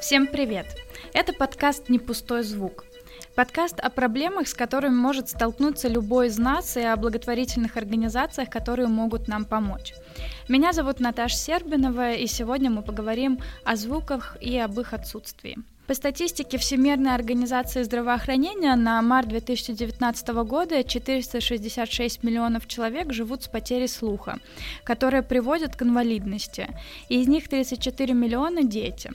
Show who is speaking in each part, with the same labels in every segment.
Speaker 1: Всем привет! Это подкаст «Не пустой звук». Подкаст о проблемах, с которыми может столкнуться любой из нас, и о благотворительных организациях, которые могут нам помочь. Меня зовут Наташа Сербинова, и сегодня мы поговорим о звуках и об их отсутствии. По статистике Всемирной организации здравоохранения на март 2019 года 466 миллионов человек живут с потерей слуха, которая приводит к инвалидности. И из них 34 миллиона – дети.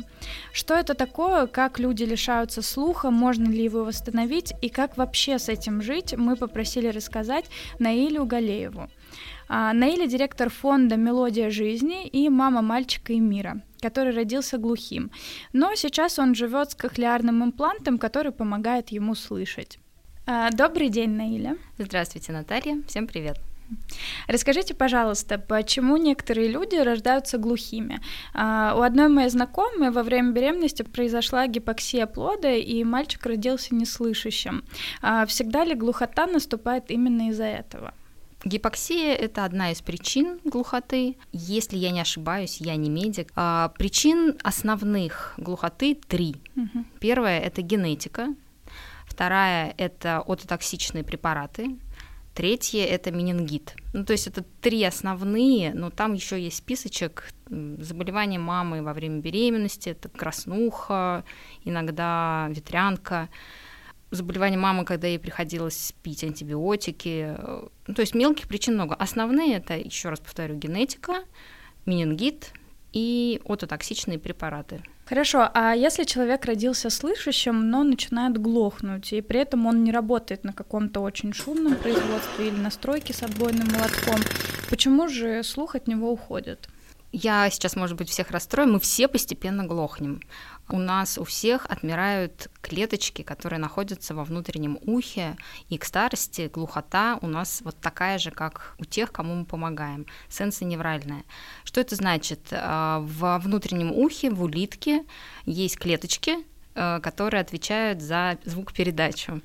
Speaker 1: Что это такое, как люди лишаются слуха, можно ли его восстановить и как вообще с этим жить, мы попросили рассказать Наилю Галееву. А, Наиля – директор фонда «Мелодия жизни» и мама мальчика и мира, который родился глухим. Но сейчас он живет с кохлеарным имплантом, который помогает ему слышать. А, добрый день, Наиля.
Speaker 2: Здравствуйте, Наталья. Всем привет.
Speaker 1: Расскажите, пожалуйста, почему некоторые люди рождаются глухими? А, у одной моей знакомой во время беременности произошла гипоксия плода, и мальчик родился неслышащим. Всегда ли глухота наступает именно из-за этого?
Speaker 2: Гипоксия – это одна из причин глухоты. Если я не ошибаюсь, я не медик. А, причин основных глухоты три. Угу. Первая – это генетика. Вторая – это ототоксичные препараты. Третье – это менингит. Ну, то есть это три основные, но там еще есть списочек заболеваний мамы во время беременности, это краснуха, иногда ветрянка заболевание мамы, когда ей приходилось пить антибиотики. Ну, то есть мелких причин много. Основные это, еще раз повторю, генетика, менингит и ототоксичные препараты.
Speaker 1: Хорошо, а если человек родился слышащим, но начинает глохнуть, и при этом он не работает на каком-то очень шумном производстве или на стройке с отбойным молотком, почему же слух от него уходит?
Speaker 2: Я сейчас, может быть, всех расстрою, мы все постепенно глохнем у нас у всех отмирают клеточки, которые находятся во внутреннем ухе, и к старости глухота у нас вот такая же, как у тех, кому мы помогаем, сенсоневральная. Что это значит? А, во внутреннем ухе, в улитке есть клеточки, э, которые отвечают за звукопередачу.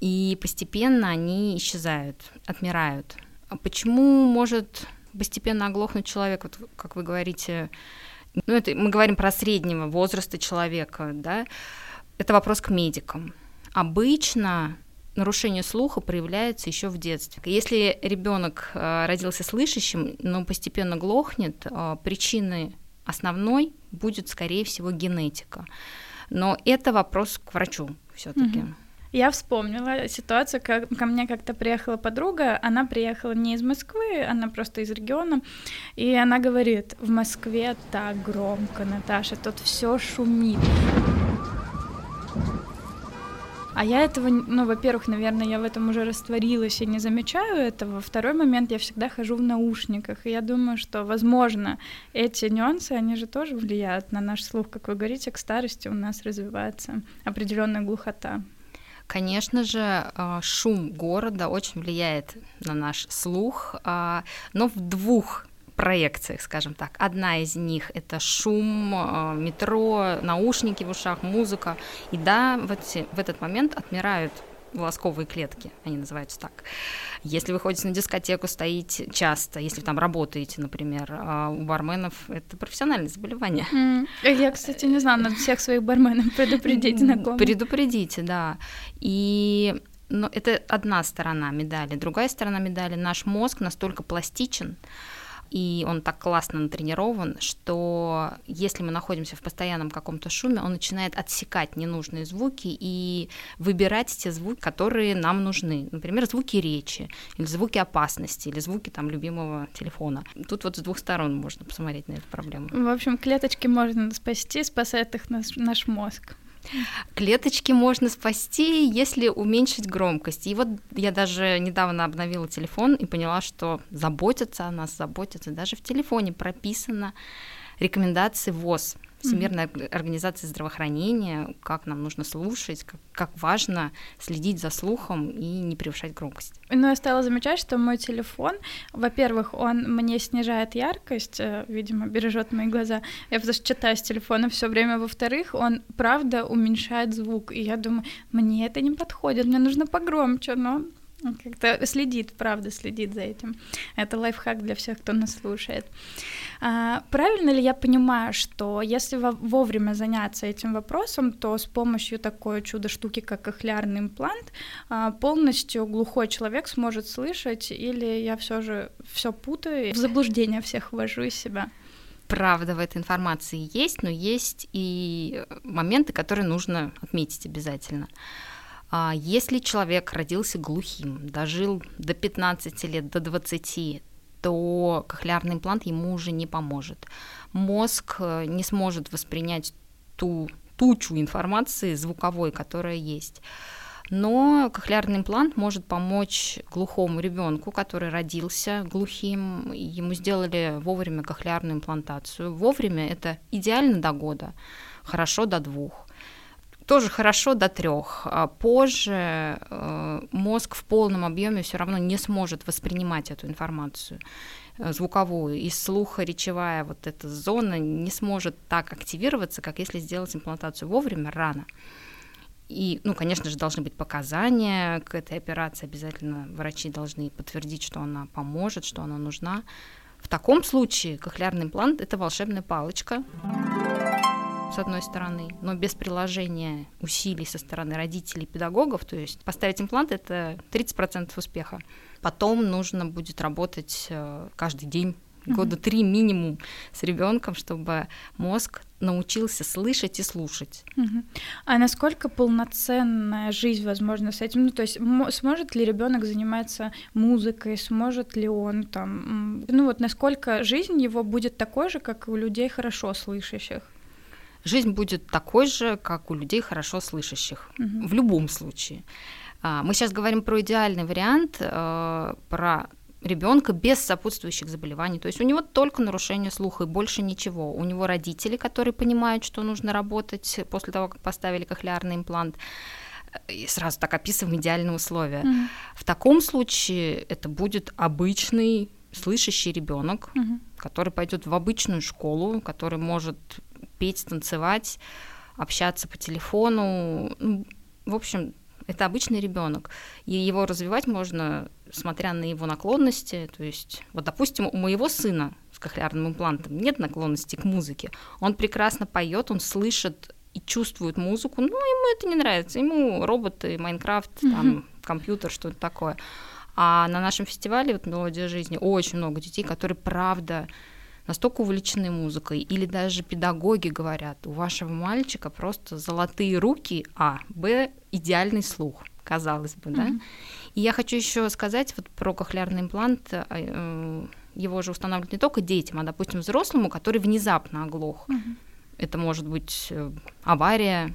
Speaker 2: И постепенно они исчезают, отмирают. А почему может постепенно оглохнуть человек, вот, как вы говорите, ну, это мы говорим про среднего возраста человека, да, это вопрос к медикам. Обычно нарушение слуха проявляется еще в детстве. Если ребенок э, родился слышащим, но постепенно глохнет, э, причины основной будет, скорее всего, генетика. Но это вопрос к врачу все-таки. Угу.
Speaker 1: Я вспомнила ситуацию, как ко мне как-то приехала подруга, она приехала не из Москвы, она просто из региона, и она говорит, в Москве так громко, Наташа, тут все шумит. А я этого, ну, во-первых, наверное, я в этом уже растворилась и не замечаю этого. Второй момент, я всегда хожу в наушниках, и я думаю, что, возможно, эти нюансы, они же тоже влияют на наш слух. Как вы говорите, к старости у нас развивается определенная глухота.
Speaker 2: Конечно же, а, шум города очень влияет на наш слух, а, но в двух проекциях, скажем так. Одна из них это шум, а, метро, наушники в ушах, музыка. И да, в, эти, в этот момент отмирают волосковые клетки, они называются так. Если вы ходите на дискотеку, стоите часто, если там работаете, например, а у барменов это профессиональное заболевание.
Speaker 1: Mm. Я, кстати, не знаю, надо всех своих барменов предупредить знакомых.
Speaker 2: Предупредите, да. И но это одна сторона медали. Другая сторона медали, наш мозг настолько пластичен, и он так классно натренирован, что если мы находимся в постоянном каком-то шуме, он начинает отсекать ненужные звуки и выбирать те звуки, которые нам нужны. Например, звуки речи, или звуки опасности, или звуки там любимого телефона. Тут вот с двух сторон можно посмотреть на эту проблему.
Speaker 1: В общем, клеточки можно спасти, спасает их наш, наш мозг.
Speaker 2: Клеточки можно спасти, если уменьшить громкость. И вот я даже недавно обновила телефон и поняла, что заботятся о нас, заботятся. Даже в телефоне прописано рекомендации ВОЗ Всемирная mm-hmm. организация здравоохранения, как нам нужно слушать, как, как важно следить за слухом и не превышать громкость.
Speaker 1: Ну, я стала замечать, что мой телефон, во-первых, он мне снижает яркость, э, видимо, бережет мои глаза. Я что читаю с телефона все время. Во-вторых, он правда уменьшает звук. И я думаю, мне это не подходит, мне нужно погромче, но как-то следит, правда, следит за этим. Это лайфхак для всех, кто нас слушает. А, правильно ли я понимаю, что если вовремя заняться этим вопросом, то с помощью такой чудо-штуки, как кохлеарный имплант, а, полностью глухой человек сможет слышать, или я все же все путаю, в заблуждение всех ввожу из себя?
Speaker 2: правда в этой информации есть, но есть и моменты, которые нужно отметить обязательно. А если человек родился глухим, дожил до 15 лет, до 20, то кохлеарный имплант ему уже не поможет. Мозг э, не сможет воспринять ту тучу информации звуковой, которая есть. Но кохлеарный имплант может помочь глухому ребенку, который родился глухим, ему сделали вовремя кохлеарную имплантацию. Вовремя это идеально до года, хорошо до двух тоже хорошо до трех. А позже э, мозг в полном объеме все равно не сможет воспринимать эту информацию э, звуковую, и слуха речевая вот эта зона не сможет так активироваться, как если сделать имплантацию вовремя, рано. И, ну, конечно же, должны быть показания к этой операции. Обязательно врачи должны подтвердить, что она поможет, что она нужна. В таком случае кохлеарный имплант – это волшебная палочка с одной стороны, но без приложения усилий со стороны родителей и педагогов, то есть поставить имплант – это 30% успеха. Потом нужно будет работать э, каждый день года три минимум с ребенком, чтобы мозг научился слышать и слушать.
Speaker 1: Угу. А насколько полноценная жизнь возможна с этим? Ну, то есть сможет ли ребенок заниматься музыкой, сможет ли он там, ну вот насколько жизнь его будет такой же, как и у людей хорошо слышащих?
Speaker 2: Жизнь будет такой же, как у людей хорошо слышащих. Угу. В любом случае. А, мы сейчас говорим про идеальный вариант, э, про ребенка без сопутствующих заболеваний. То есть у него только нарушение слуха и больше ничего. У него родители, которые понимают, что нужно работать после того, как поставили кохлеарный имплант. И сразу так описываем идеальные условия. Mm-hmm. В таком случае это будет обычный слышащий ребенок, mm-hmm. который пойдет в обычную школу, который может петь, танцевать, общаться по телефону. Ну, в общем, это обычный ребенок. И его развивать можно, смотря на его наклонности. То есть, вот, допустим, у моего сына с кохлеарным имплантом нет наклонности к музыке. Он прекрасно поет, он слышит и чувствует музыку, но ему это не нравится. Ему роботы, Майнкрафт, mm-hmm. там, компьютер, что-то такое. А на нашем фестивале вот «Мелодия жизни» очень много детей, которые, правда, настолько увлечены музыкой, или даже педагоги говорят, у вашего мальчика просто золотые руки, а, б, идеальный слух, казалось бы, да. Mm-hmm. И я хочу еще сказать вот про кохлеарный имплант, э, э, его же устанавливают не только детям, а, допустим, взрослому, который внезапно оглох. Mm-hmm. Это может быть э, авария,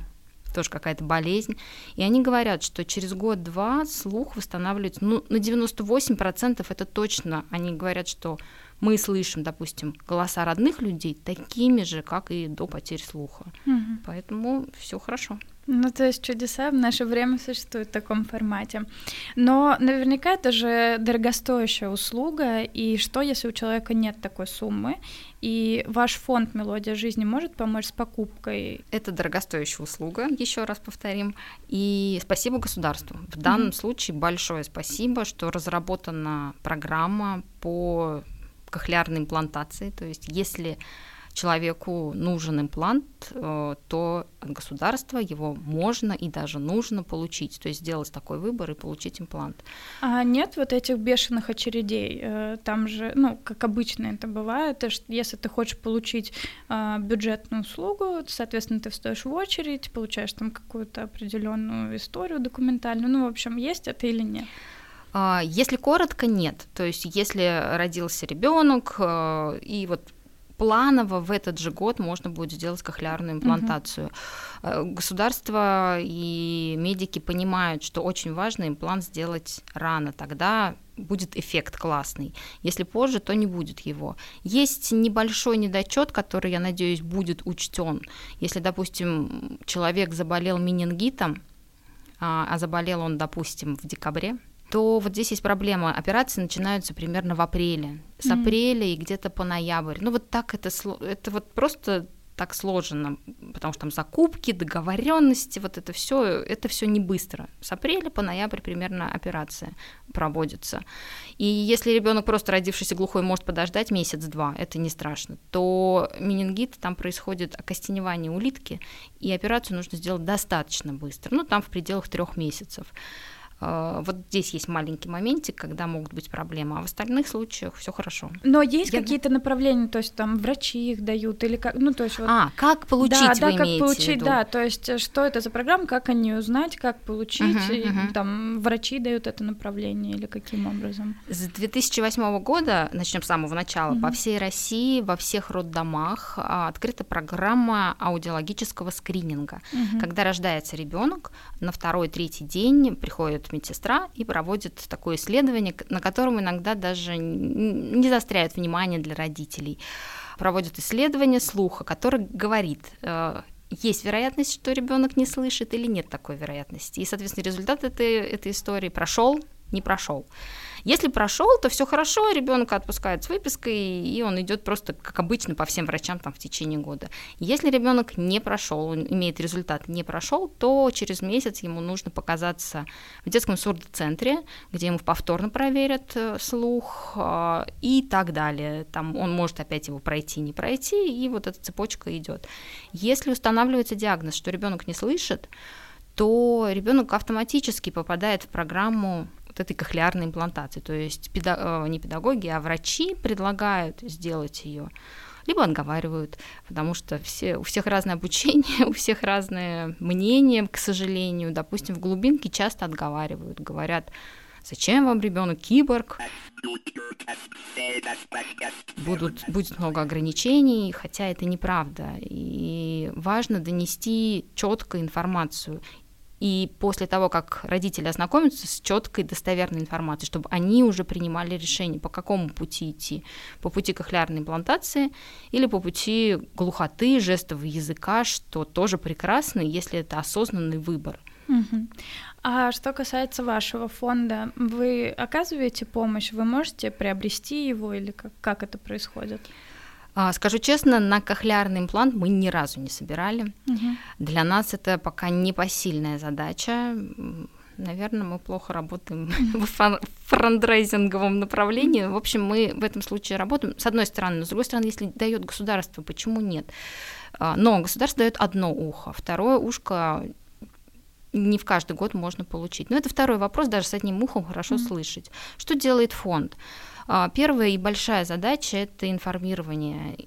Speaker 2: тоже какая-то болезнь. И они говорят, что через год-два слух восстанавливается, ну, на 98% это точно. Они говорят, что мы слышим, допустим, голоса родных людей такими же, как и до потери слуха. Угу. Поэтому все хорошо.
Speaker 1: Ну, то есть чудеса в наше время существуют в таком формате. Но наверняка это же дорогостоящая услуга, и что, если у человека нет такой суммы, и ваш фонд «Мелодия жизни» может помочь с покупкой?
Speaker 2: Это дорогостоящая услуга, еще раз повторим, и спасибо государству. В данном mm-hmm. случае большое спасибо, что разработана программа по кохлеарной имплантации. То есть если человеку нужен имплант, э, то от государства его можно и даже нужно получить, то есть сделать такой выбор и получить имплант.
Speaker 1: А нет вот этих бешеных очередей? Э, там же, ну, как обычно это бывает, если ты хочешь получить э, бюджетную услугу, соответственно, ты встаешь в очередь, получаешь там какую-то определенную историю документальную, ну, в общем, есть это или нет?
Speaker 2: А, если коротко, нет. То есть, если родился ребенок, и вот планово в этот же год можно будет сделать кохлеарную имплантацию. Угу. Государство и медики понимают, что очень важно имплант сделать рано. Тогда будет эффект классный. Если позже, то не будет его. Есть небольшой недочет, который, я надеюсь, будет учтен. Если, допустим, человек заболел менингитом, а, а заболел он, допустим, в декабре, то вот здесь есть проблема. Операции начинаются примерно в апреле. С mm-hmm. апреля и где-то по ноябрь. Ну вот так это, это вот просто так сложно, потому что там закупки, договоренности, вот это все, это все не быстро. С апреля по ноябрь примерно операция проводится. И если ребенок просто родившийся глухой может подождать месяц-два, это не страшно, то менингит там происходит окостеневание улитки, и операцию нужно сделать достаточно быстро, ну там в пределах трех месяцев. А, вот здесь есть маленький моментик, когда могут быть проблемы, а в остальных случаях все хорошо.
Speaker 1: Но есть Я... какие-то направления, то есть там врачи их дают или как, ну то есть вот.
Speaker 2: А как получить? Да,
Speaker 1: да, как получить, да, то есть э, что это за программа, как они узнать, как получить, uh-huh, и, uh-huh. там врачи дают это направление или каким образом?
Speaker 2: С 2008 года, начнем с самого начала, uh-huh. по всей России во всех роддомах а, открыта программа аудиологического скрининга, uh-huh. когда рождается ребенок, на второй-третий день приходит медсестра и проводит такое исследование, на котором иногда даже не заостряют внимание для родителей. Проводит исследование слуха, который говорит, э, есть вероятность, что ребенок не слышит или нет такой вероятности. И, соответственно, результат этой, этой истории прошел, не прошел. Если прошел, то все хорошо, ребенка отпускают с выпиской, и он идет просто как обычно по всем врачам там в течение года. Если ребенок не прошел, он имеет результат не прошел, то через месяц ему нужно показаться в детском сурдоцентре, где ему повторно проверят э, слух э, и так далее. Там он может опять его пройти, не пройти, и вот эта цепочка идет. Если устанавливается диагноз, что ребенок не слышит, то ребенок автоматически попадает в программу вот этой кохлеарной имплантации. То есть педа- э, не педагоги, а врачи предлагают сделать ее либо отговаривают, потому что все, у всех разное обучение, у всех разное мнение, к сожалению. Допустим, в глубинке часто отговаривают, говорят, зачем вам ребенок киборг? Будут, будет много ограничений, хотя это неправда. И важно донести четко информацию и после того, как родители ознакомятся с четкой достоверной информацией, чтобы они уже принимали решение, по какому пути идти, по пути кохлеарной имплантации или по пути глухоты, жестового языка, что тоже прекрасно, если это осознанный выбор.
Speaker 1: А что касается вашего фонда, вы оказываете помощь, вы можете приобрести его или как, как это происходит?
Speaker 2: А, скажу честно, на кохлеарный имплант мы ни разу не собирали. Угу. Для нас это пока непосильная задача. Наверное, мы плохо работаем в франдрайзинговом направлении. В общем, мы в этом случае работаем. С одной стороны, но с другой стороны, если дает государство, почему нет? А, но государство дает одно ухо, второе ушко не в каждый год можно получить. Но это второй вопрос, даже с одним ухом хорошо mm-hmm. слышать. Что делает фонд? А, первая и большая задача – это информирование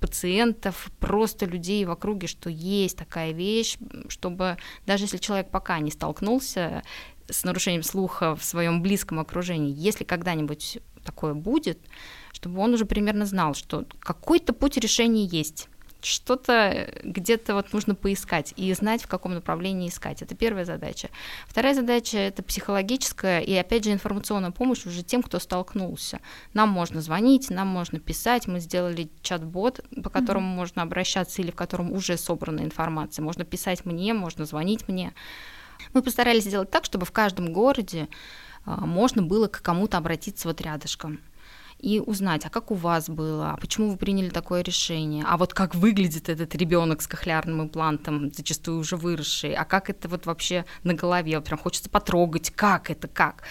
Speaker 2: пациентов, просто людей в округе, что есть такая вещь, чтобы даже если человек пока не столкнулся с нарушением слуха в своем близком окружении, если когда-нибудь такое будет, чтобы он уже примерно знал, что какой-то путь решения есть что-то э, где-то вот нужно поискать и знать, в каком направлении искать. Это первая задача. Вторая задача – это психологическая и, опять же, информационная помощь уже тем, кто столкнулся. Нам можно звонить, нам можно писать. Мы сделали чат-бот, по которому mm-hmm. можно обращаться или в котором уже собрана информация. Можно писать мне, можно звонить мне. Мы постарались сделать так, чтобы в каждом городе а, можно было к кому-то обратиться вот рядышком и узнать, а как у вас было, а почему вы приняли такое решение, а вот как выглядит этот ребенок с кохлеарным имплантом, зачастую уже выросший, а как это вот вообще на голове, вот прям хочется потрогать, как это, как.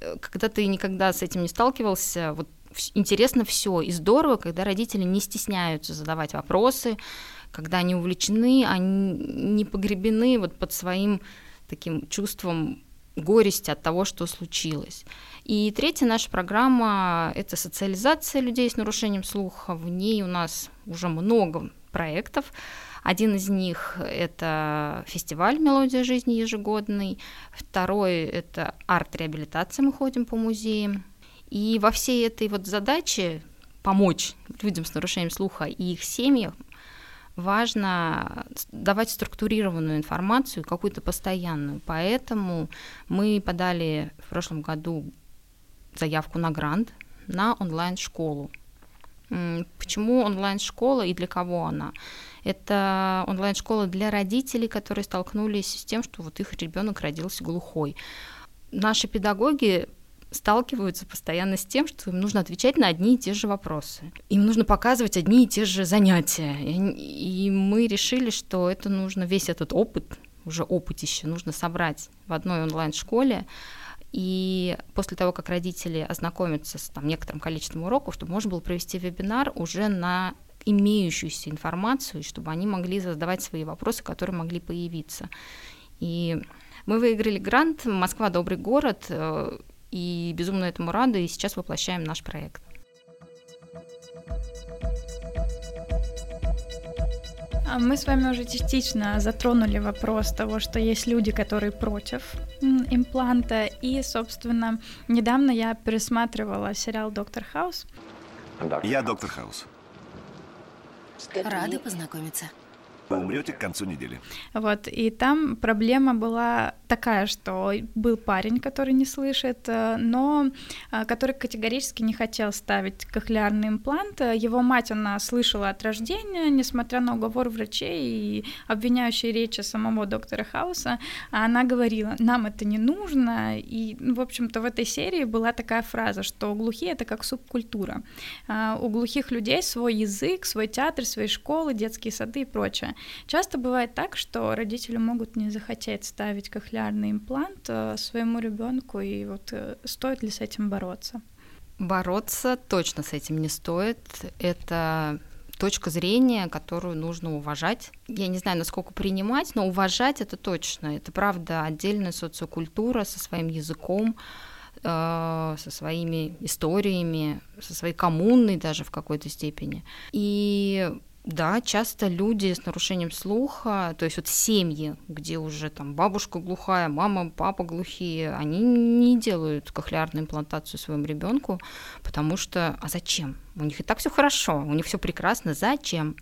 Speaker 2: Э, когда ты никогда с этим не сталкивался, вот интересно все и здорово, когда родители не стесняются задавать вопросы, когда они увлечены, они не погребены вот под своим таким чувством горести от того, что случилось. И третья наша программа – это социализация людей с нарушением слуха. В ней у нас уже много проектов. Один из них – это фестиваль «Мелодия жизни» ежегодный. Второй – это арт-реабилитация, мы ходим по музеям. И во всей этой вот задаче помочь людям с нарушением слуха и их семьям важно давать структурированную информацию, какую-то постоянную. Поэтому мы подали в прошлом году заявку на грант на онлайн-школу. Почему онлайн-школа и для кого она? Это онлайн-школа для родителей, которые столкнулись с тем, что вот их ребенок родился глухой. Наши педагоги сталкиваются постоянно с тем, что им нужно отвечать на одни и те же вопросы. Им нужно показывать одни и те же занятия. И мы решили, что это нужно, весь этот опыт, уже опытище, нужно собрать в одной онлайн-школе, и после того, как родители ознакомятся с там, некоторым количеством уроков, чтобы можно было провести вебинар уже на имеющуюся информацию, чтобы они могли задавать свои вопросы, которые могли появиться. И мы выиграли грант «Москва – добрый город», э, и безумно этому рады, и сейчас воплощаем наш проект.
Speaker 1: Мы с вами уже частично затронули вопрос того, что есть люди, которые против импланта. И, собственно, недавно я пересматривала сериал «Доктор Хаус».
Speaker 3: Я доктор Хаус.
Speaker 4: Рады познакомиться.
Speaker 3: Вы умрете к концу недели.
Speaker 1: Вот, и там проблема была такая, что был парень, который не слышит, э, но э, который категорически не хотел ставить кохлеарный имплант. Его мать, она слышала от рождения, несмотря на уговор врачей и обвиняющие речи самого доктора Хауса, она говорила, нам это не нужно, и, ну, в общем-то, в этой серии была такая фраза, что глухие — это как субкультура. А, у глухих людей свой язык, свой театр, свои школы, детские сады и прочее. Часто бывает так, что родители могут не захотеть ставить кохлеарный имплант э, своему ребенку, и вот э, стоит ли с этим бороться?
Speaker 2: Бороться точно с этим не стоит. Это точка зрения, которую нужно уважать. Я не знаю, насколько принимать, но уважать это точно. Это правда отдельная социокультура со своим языком, э, со своими историями, со своей коммунной даже в какой-то степени. И да, часто люди с нарушением слуха, то есть вот семьи, где уже там бабушка глухая, мама, папа глухие, они не делают кохлеарную имплантацию своему ребенку, потому что, а зачем? У них и так все хорошо, у них все прекрасно, зачем?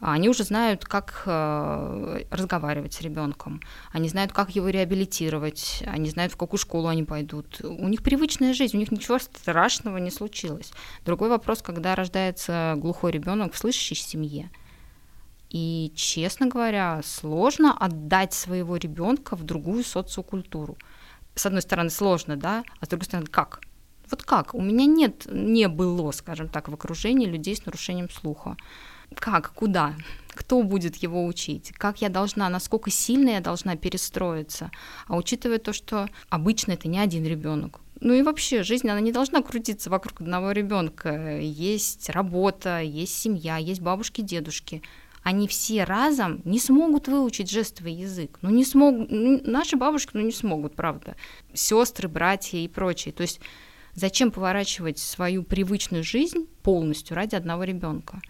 Speaker 2: Они уже знают, как э, разговаривать с ребенком, они знают, как его реабилитировать, они знают, в какую школу они пойдут. У них привычная жизнь, у них ничего страшного не случилось. Другой вопрос, когда рождается глухой ребенок в слышащей семье. И, честно говоря, сложно отдать своего ребенка в другую социокультуру. С одной стороны, сложно, да, а с другой стороны, как? Вот как? У меня нет, не было, скажем так, в окружении людей с нарушением слуха как, куда, кто будет его учить, как я должна, насколько сильно я должна перестроиться. А учитывая то, что обычно это не один ребенок, ну и вообще жизнь, она не должна крутиться вокруг одного ребенка. Есть работа, есть семья, есть бабушки, дедушки. Они все разом не смогут выучить жестовый язык. Ну не смогут, ну, наши бабушки ну не смогут, правда. Сестры, братья и прочие. То есть зачем поворачивать свою привычную жизнь полностью ради одного ребенка?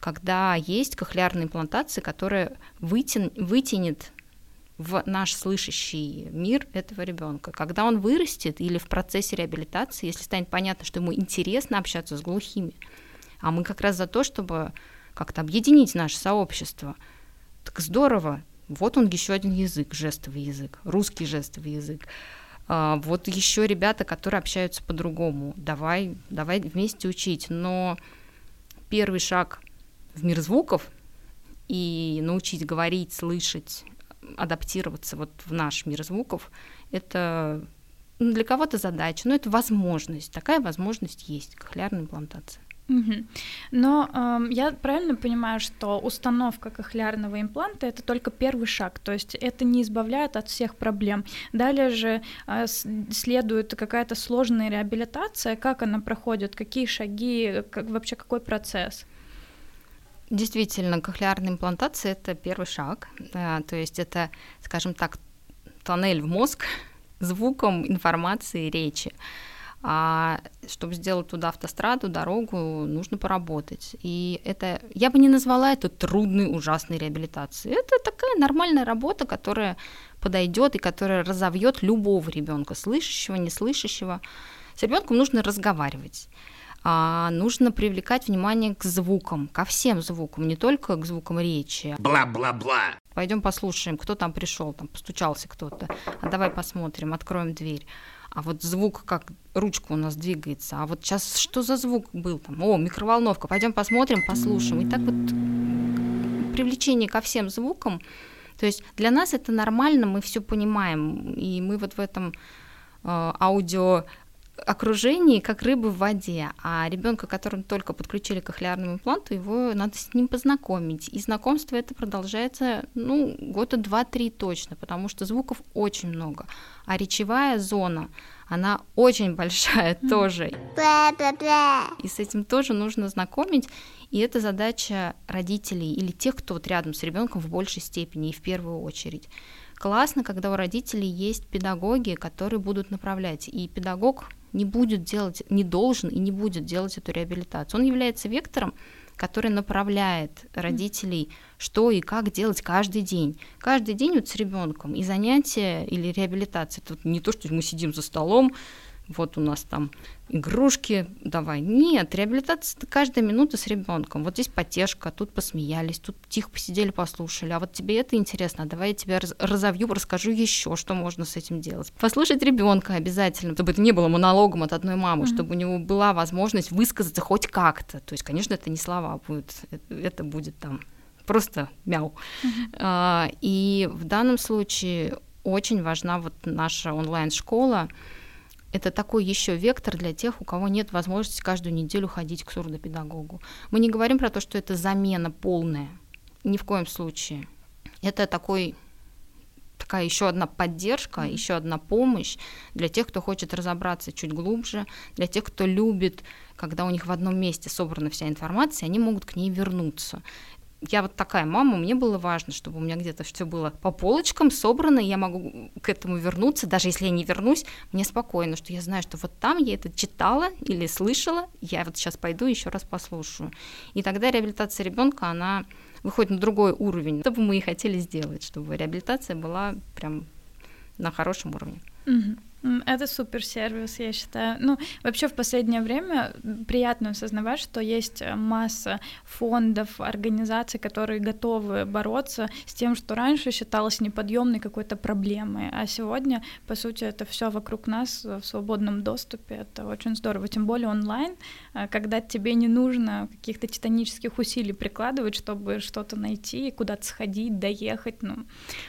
Speaker 2: Когда есть кохлеарные имплантации, которая вытян, вытянет в наш слышащий мир этого ребенка. Когда он вырастет или в процессе реабилитации, если станет понятно, что ему интересно общаться с глухими, а мы как раз за то, чтобы как-то объединить наше сообщество, так здорово. Вот он еще один язык, жестовый язык, русский жестовый язык. А, вот еще ребята, которые общаются по-другому. Давай, давай вместе учить. Но первый шаг в мир звуков и научить говорить, слышать, адаптироваться вот в наш мир звуков, это ну, для кого-то задача, но это возможность. Такая возможность есть, кохлеарная имплантация.
Speaker 1: Угу. Но э, я правильно понимаю, что установка кохлеарного импланта это только первый шаг, то есть это не избавляет от всех проблем. Далее же э, следует какая-то сложная реабилитация, как она проходит, какие шаги, как, вообще какой процесс?
Speaker 2: Действительно, кохлеарная имплантация – это первый шаг, то есть это, скажем так, тоннель в мозг звуком информации, речи. А чтобы сделать туда автостраду, дорогу, нужно поработать. И это, я бы не назвала это трудной, ужасной реабилитацией. Это такая нормальная работа, которая подойдет и которая разовьет любого ребенка, слышащего, неслышащего. С ребенком нужно разговаривать а, нужно привлекать внимание к звукам, ко всем звукам, не только к звукам речи.
Speaker 3: Бла-бла-бла.
Speaker 2: Пойдем послушаем, кто там пришел, там постучался кто-то. А давай посмотрим, откроем дверь. а вот звук, как ручка у нас двигается, а вот сейчас что за звук был там? О, микроволновка, пойдем посмотрим, послушаем. И так вот привлечение ко всем звукам, то есть для нас это нормально, мы все понимаем, и мы вот в этом э, аудио окружении, как рыбы в воде, а ребенка, которому только подключили кохлеарному импланту, его надо с ним познакомить. И знакомство это продолжается, ну, года два-три точно, потому что звуков очень много. А речевая зона, она очень большая тоже. И с этим тоже нужно знакомить. И это задача родителей или тех, кто вот рядом с ребенком в большей степени и в первую очередь. Классно, когда у родителей есть педагоги, которые будут направлять. И педагог не будет делать, не должен и не будет делать эту реабилитацию. Он является вектором, который направляет родителей, что и как делать каждый день. Каждый день вот с ребенком и занятия или реабилитация. Это вот не то, что мы сидим за столом, вот у нас там игрушки, давай. Нет, реабилитация каждая минута с ребенком. Вот здесь потешка, тут посмеялись, тут тихо посидели, послушали. А вот тебе это интересно, давай я тебя разовью, расскажу еще, что можно с этим делать. Послушать ребенка обязательно, чтобы это не было монологом от одной мамы, mm-hmm. чтобы у него была возможность высказаться хоть как-то. То есть, конечно, это не слова будет, это будет там просто мяу. Mm-hmm. А, и в данном случае очень важна вот наша онлайн-школа, это такой еще вектор для тех, у кого нет возможности каждую неделю ходить к сурдопедагогу. Мы не говорим про то, что это замена полная. Ни в коем случае. Это такой такая еще одна поддержка, mm-hmm. еще одна помощь для тех, кто хочет разобраться чуть глубже, для тех, кто любит, когда у них в одном месте собрана вся информация, они могут к ней вернуться я вот такая мама, мне было важно, чтобы у меня где-то все было по полочкам собрано, и я могу к этому вернуться, даже если я не вернусь, мне спокойно, что я знаю, что вот там я это читала или слышала, я вот сейчас пойду еще раз послушаю. И тогда реабилитация ребенка, она выходит на другой уровень. Это бы мы и хотели сделать, чтобы реабилитация была прям на хорошем уровне.
Speaker 1: Mm-hmm. Это супер сервис, я считаю. Ну, вообще в последнее время приятно осознавать, что есть э, масса фондов, организаций, которые готовы бороться с тем, что раньше считалось неподъемной какой-то проблемой, а сегодня, по сути, это все вокруг нас в свободном доступе. Это очень здорово, тем более онлайн, э, когда тебе не нужно каких-то титанических усилий прикладывать, чтобы что-то найти, куда-то сходить, доехать. Ну,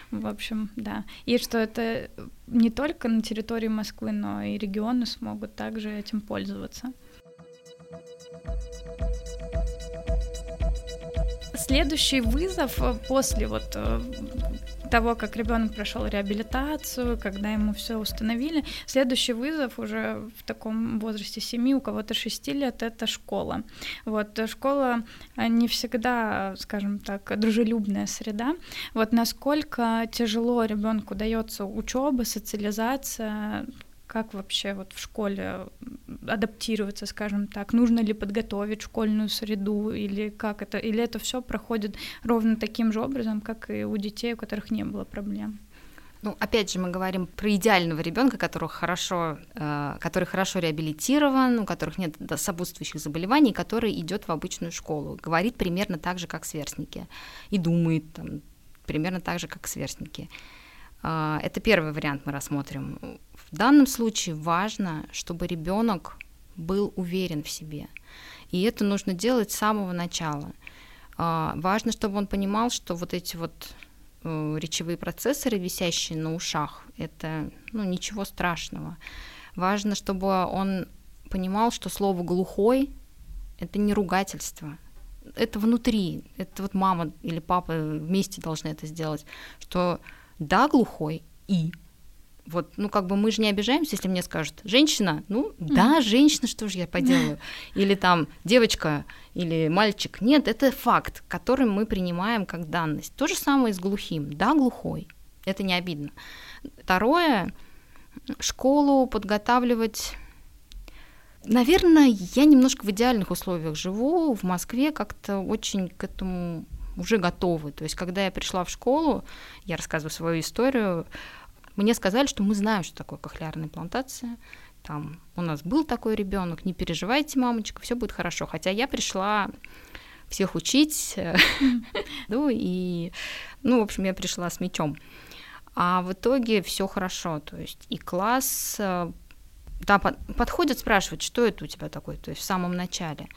Speaker 1: в общем, да. И что это не только на территории Москвы, но и регионы смогут также этим пользоваться. Следующий вызов э, после вот э, того, как ребенок прошел реабилитацию, когда ему все установили, следующий вызов уже в таком возрасте 7, у кого-то 6 лет, это школа. Вот, школа не всегда, скажем так, дружелюбная среда. Вот насколько тяжело ребенку дается учеба, социализация, как вообще вот в школе адаптироваться, скажем так, нужно ли подготовить школьную среду или как это, или это все проходит ровно таким же образом, как и у детей, у которых не было проблем.
Speaker 2: Ну, опять же, мы говорим про идеального ребенка, который хорошо, э, который хорошо реабилитирован, у которых нет сопутствующих заболеваний, который идет в обычную школу, говорит примерно так же, как сверстники, и думает там, примерно так же, как сверстники. Э, это первый вариант мы рассмотрим. В данном случае важно, чтобы ребенок был уверен в себе. И это нужно делать с самого начала. А, важно, чтобы он понимал, что вот эти вот э, речевые процессоры, висящие на ушах, это ну, ничего страшного. Важно, чтобы он понимал, что слово глухой это не ругательство. Это внутри. Это вот мама или папа вместе должны это сделать. Что да, глухой и вот, ну, как бы мы же не обижаемся, если мне скажут, женщина, ну, да, женщина, что же я поделаю? Или там девочка или мальчик. Нет, это факт, который мы принимаем как данность. То же самое с глухим. Да, глухой. Это не обидно. Второе, школу подготавливать Наверное, я немножко в идеальных условиях живу. В Москве как-то очень к этому уже готовы. То есть, когда я пришла в школу, я рассказываю свою историю, мне сказали, что мы знаем, что такое кохлеарная имплантация. Там у нас был такой ребенок, не переживайте, мамочка, все будет хорошо. Хотя я пришла всех учить, ну и, ну, в общем, я пришла с мечом. А в итоге все хорошо, то есть и класс э, да, под, подходят, спрашивают, что это у тебя такое, то есть в самом начале.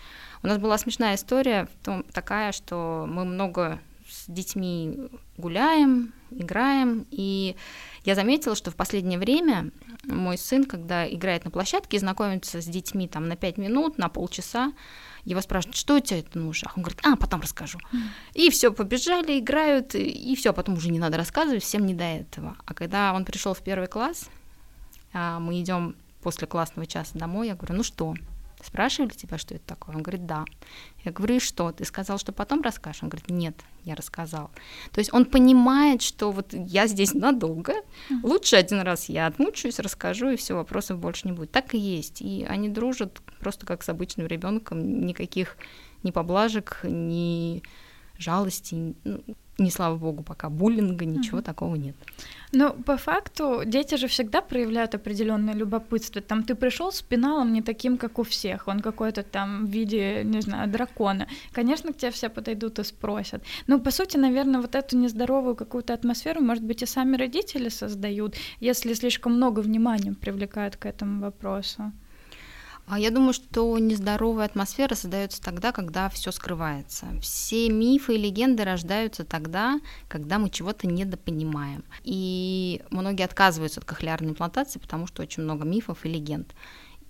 Speaker 2: У нас была смешная история том, такая, что мы много с детьми гуляем, играем, и я заметила, что в последнее время мой сын, когда играет на площадке и знакомится с детьми там на 5 минут, на полчаса, его спрашивают, что у тебя это ушах? Он говорит, а, потом расскажу. И все, побежали, играют, и все, потом уже не надо рассказывать, всем не до этого. А когда он пришел в первый класс, а, мы идем после классного часа домой, я говорю, ну что, спрашивали тебя, что это такое? Он говорит, да. Я говорю, и что? Ты сказал, что потом расскажешь? Он говорит, нет, я рассказал. То есть он понимает, что вот я здесь надолго, лучше один раз я отмучаюсь, расскажу, и все, вопросов больше не будет. Так и есть. И они дружат просто как с обычным ребенком, никаких ни поблажек, ни жалости, ну, не слава богу, пока буллинга, ничего угу. такого нет.
Speaker 1: Ну, по факту, дети же всегда проявляют определенное любопытство. Там ты пришел с пеналом не таким, как у всех, он какой-то там в виде, не знаю, дракона. Конечно, к тебе все подойдут и спросят. Ну, по сути, наверное, вот эту нездоровую какую-то атмосферу, может быть, и сами родители создают, если слишком много внимания привлекают к этому вопросу.
Speaker 2: А я думаю, что нездоровая атмосфера создается тогда, когда все скрывается. Все мифы и легенды рождаются тогда, когда мы чего-то недопонимаем. И многие отказываются от кохлеарной имплантации, потому что очень много мифов и легенд.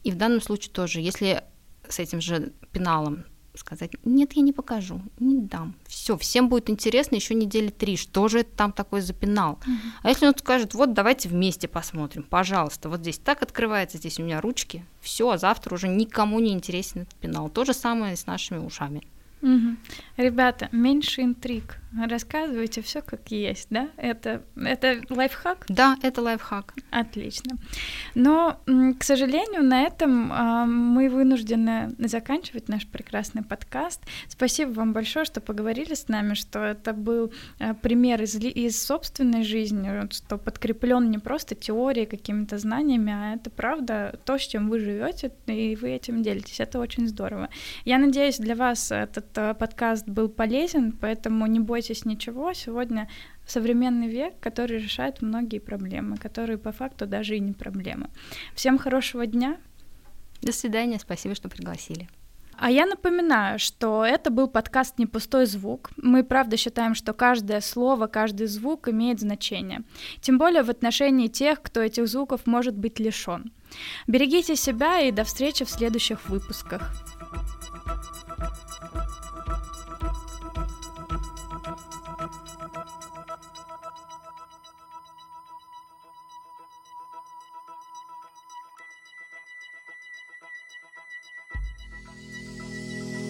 Speaker 2: И в данном случае тоже, если с этим же пеналом сказать, нет, я не покажу, не дам. Все, всем будет интересно еще недели три, что же это там такое за пенал. Uh-huh. А если он скажет, вот давайте вместе посмотрим, пожалуйста, вот здесь так открывается, здесь у меня ручки, все, а завтра уже никому не интересен этот пенал. То же самое с нашими ушами.
Speaker 1: Угу. Ребята, меньше интриг. Рассказывайте все как есть, да? Это, это лайфхак?
Speaker 2: Да, это лайфхак.
Speaker 1: Отлично. Но, к сожалению, на этом э, мы вынуждены заканчивать наш прекрасный подкаст. Спасибо вам большое, что поговорили с нами, что это был э, пример из, из собственной жизни, что подкреплен не просто теорией, какими-то знаниями, а это правда то, с чем вы живете, и вы этим делитесь. Это очень здорово. Я надеюсь, для вас этот э, подкаст был полезен, поэтому не бойтесь ничего. Сегодня современный век, который решает многие проблемы, которые по факту даже и не проблемы. Всем хорошего дня.
Speaker 2: До свидания, спасибо, что пригласили.
Speaker 1: А я напоминаю, что это был подкаст «Не пустой звук». Мы правда считаем, что каждое слово, каждый звук имеет значение. Тем более в отношении тех, кто этих звуков может быть лишен. Берегите себя и до встречи в следующих выпусках.